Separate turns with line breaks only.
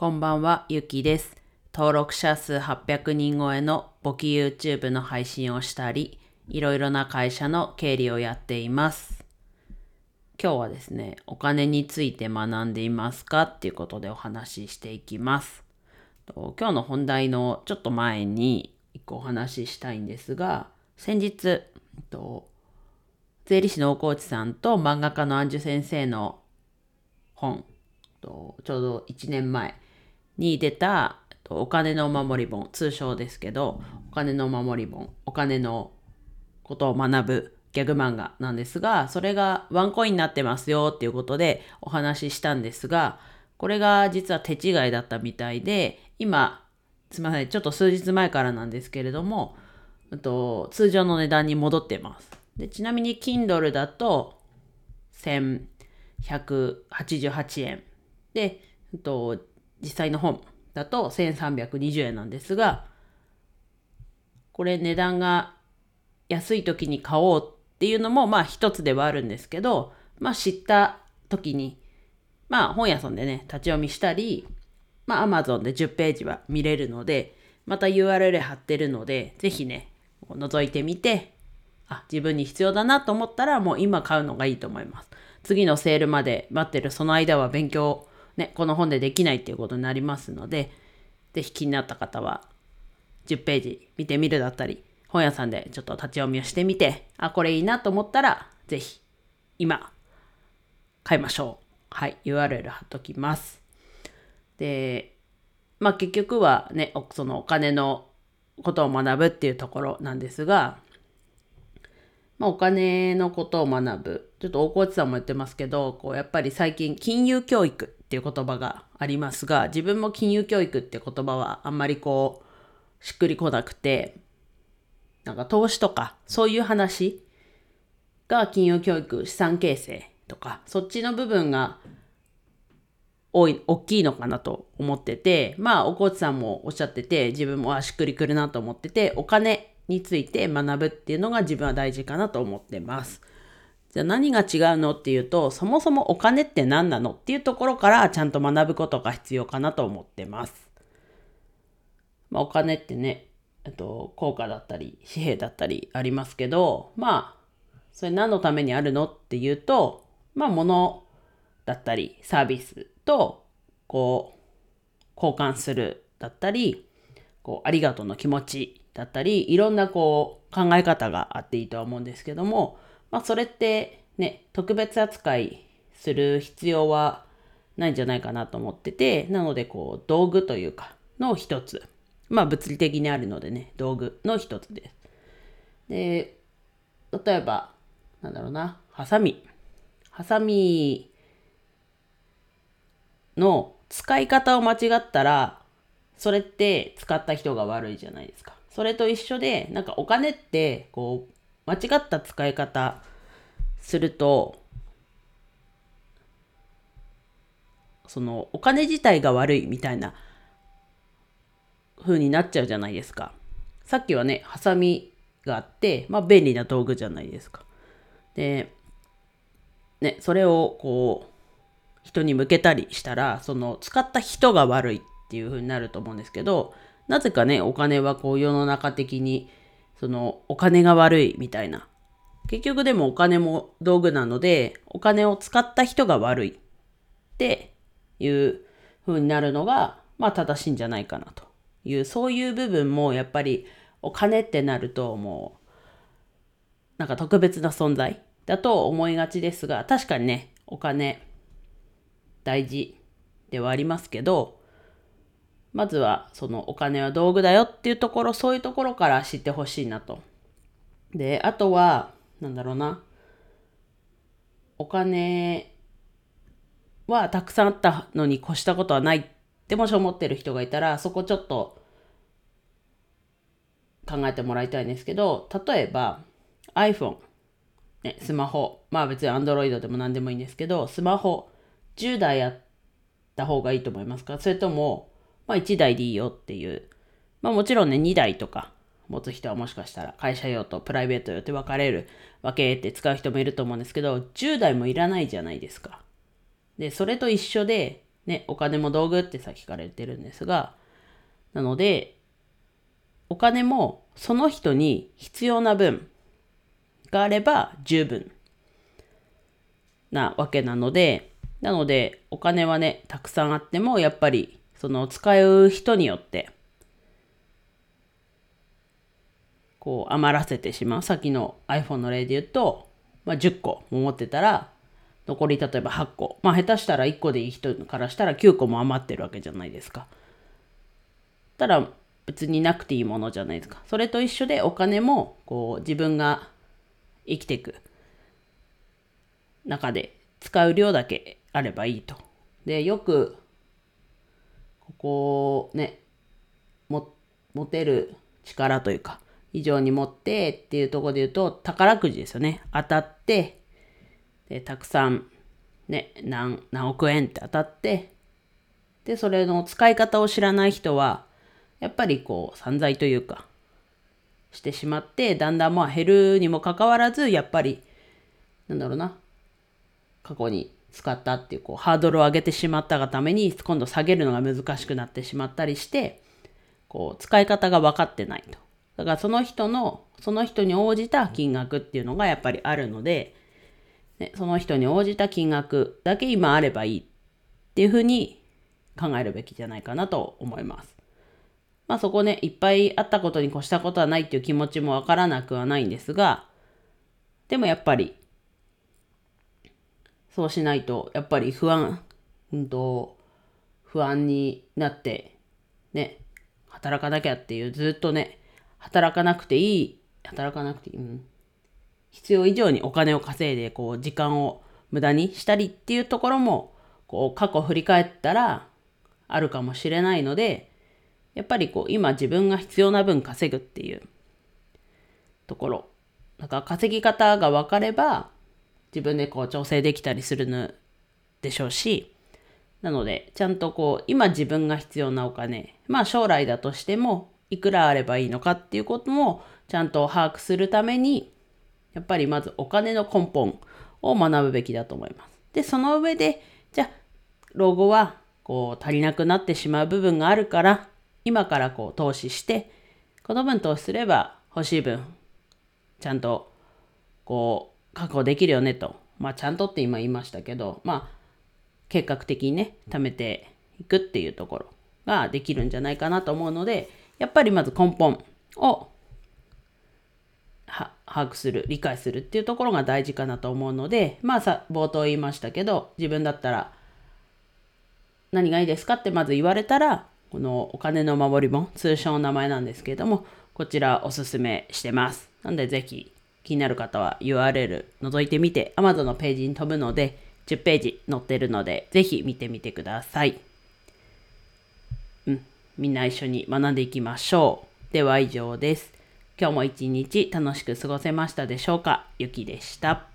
こんばんは、ゆきです。登録者数800人超えの簿記 YouTube の配信をしたり、いろいろな会社の経理をやっています。今日はですね、お金について学んでいますかっていうことでお話ししていきます。今日の本題のちょっと前に一個お話ししたいんですが、先日、税理士の大河内さんと漫画家のアンジュ先生の本、ちょうど1年前に出たお金のお守り本、通称ですけど、お金のお守り本、お金のことを学ぶギャグ漫画なんですが、それがワンコインになってますよっていうことでお話ししたんですが、これが実は手違いだったみたいで、今、すみません、ちょっと数日前からなんですけれども、と通常の値段に戻ってます。でちなみに Kindle だと1188円。で、と実際の本だと1320円なんですが、これ値段が安い時に買おうっていうのもまあ一つではあるんですけど、まあ知った時に、まあ本屋さんでね、立ち読みしたり、まあ Amazon で10ページは見れるので、また URL 貼ってるので、ぜひね、覗いてみて、あ、自分に必要だなと思ったらもう今買うのがいいと思います。次のセールまで待ってるその間は勉強、ね、この本でできないっていうことになりますので、ぜひ気になった方は10ページ見てみるだったり、本屋さんでちょっと立ち読みをしてみて、あ、これいいなと思ったら、ぜひ今買いましょう。はい、URL 貼っときます。で、まあ結局はね、そのお金のことを学ぶっていうところなんですが、まあ、お金のことを学ぶ。ちょっと大河内さんも言ってますけど、こうやっぱり最近金融教育っていう言葉がありますが、自分も金融教育って言葉はあんまりこう、しっくりこなくて、なんか投資とかそういう話が金融教育、資産形成とか、そっちの部分が多い、大きいのかなと思ってて、まあ、おこ内さんもおっしゃってて、自分もあしっくりくるなと思ってて、お金について学ぶっていうのが自分は大事かなと思ってます。じゃあ何が違うのっていうと、そもそもお金って何なのっていうところからちゃんと学ぶことが必要かなと思ってます。まあ、お金ってね、えっと、効果だったり、紙幣だったりありますけど、まあ、それ何のためにあるのっていうと、まあ、物だったり、サービスと、こう、交換するだったり、こう、ありがとうの気持ちだったり、いろんなこう、考え方があっていいとは思うんですけども、まあ、それってね、特別扱いする必要はないんじゃないかなと思ってて、なので、こう、道具というか、の一つ。まあ、物理的にあるのでね、道具の一つです。で、例えば、なんだろうな、ハサミ。ハサミの使い方を間違ったら、それって使った人が悪いじゃないですか。それと一緒で、なんかお金って、こう、間違った使い方すると、そのお金自体が悪いみたいな風になっちゃうじゃないですか。さっきはね、ハサミがあって、まあ便利な道具じゃないですか。で、ね、それをこう、人に向けたりしたら、その使った人が悪いっていう風になると思うんですけど、なぜかね、お金はこう世の中的に、そのお金が悪いみたいな。結局でもお金も道具なので、お金を使った人が悪いっていう風になるのが、まあ正しいんじゃないかなという、そういう部分もやっぱりお金ってなるともう、なんか特別な存在だと思いがちですが、確かにね、お金大事ではありますけど、まずはそのお金は道具だよっていうところ、そういうところから知ってほしいなと。で、あとは、なんだろうな。お金はたくさんあったのに越したことはないってもし思ってる人がいたら、そこちょっと考えてもらいたいんですけど、例えば iPhone、ね、スマホ、まあ別に Android でも何でもいいんですけど、スマホ10台あった方がいいと思いますか？それとも、まあ1台でいいよっていう。まあもちろんね、2台とか持つ人はもしかしたら会社用とプライベート用って分かれる分けって使う人もいると思うんですけど、10台もいらないじゃないですか。で、それと一緒で、ね、お金も道具ってさっきから言ってるんですが、なので、お金もその人に必要な分があれば十分なわけなので、なのでお金はね、たくさんあってもやっぱりその使う人によってこう余らせてしまう。さっきの iPhone の例で言うと、まあ、10個も持ってたら残り例えば8個。まあ下手したら1個でいい人からしたら9個も余ってるわけじゃないですか。たら別になくていいものじゃないですか。それと一緒でお金もこう自分が生きていく中で使う量だけあればいいと。で、よくここね、も持てる力というか、以上に持ってっていうところで言うと宝くじですよね。当たってでたくさんね何何億円って当たってでそれの使い方を知らない人はやっぱりこう散財というかしてしまってだんだんまあ減るにもかかわらずやっぱりなんだろうな過去に使ったっていうこうハードルを上げてしまったがために今度下げるのが難しくなってしまったりしてこう使い方が分かってないと。だからその人のその人に応じた金額っていうのがやっぱりあるのでね、その人に応じた金額だけ今あればいいっていうふうに考えるべきじゃないかなと思います。まあそこね、いっぱいあったことに越したことはないっていう気持ちもわからなくはないんですが、でもやっぱり、そうしないと、やっぱり不安、うんと、不安になって、ね、働かなきゃっていう、ずっとね、働かなくていい、働かなくていい、うん、必要以上にお金を稼いでこう時間を無駄にしたりっていうところもこう過去振り返ったらあるかもしれないのでやっぱりこう今自分が必要な分稼ぐっていうところ。だか稼ぎ方が分かれば自分でこう調整できたりするのでしょうしなのでちゃんとこう今自分が必要なお金まあ将来だとしてもいくらあればいいのかっていうこともちゃんと把握するためにやっぱりまずお金の根本を学ぶべきだと思います。で、その上で、じゃあ、老後はこう足りなくなってしまう部分があるから、今からこう投資して、この分投資すれば欲しい分、ちゃんとこう確保できるよねと。まあちゃんとって今言いましたけど、まあ計画的にね、貯めていくっていうところができるんじゃないかなと思うので、やっぱりまず根本を把握する、理解するっていうところが大事かなと思うので、まあさ、冒頭言いましたけど、自分だったら何がいいですかってまず言われたら、このお金の守り本、通称の名前なんですけれども、こちらおすすめしてます。なんでぜひ気になる方は URL 覗いてみて、Amazon のページに飛ぶので、10ページ載ってるので、ぜひ見てみてください。うん、みんな一緒に学んでいきましょう。では以上です。今日も一日楽しく過ごせましたでしょうか？ゆきでした。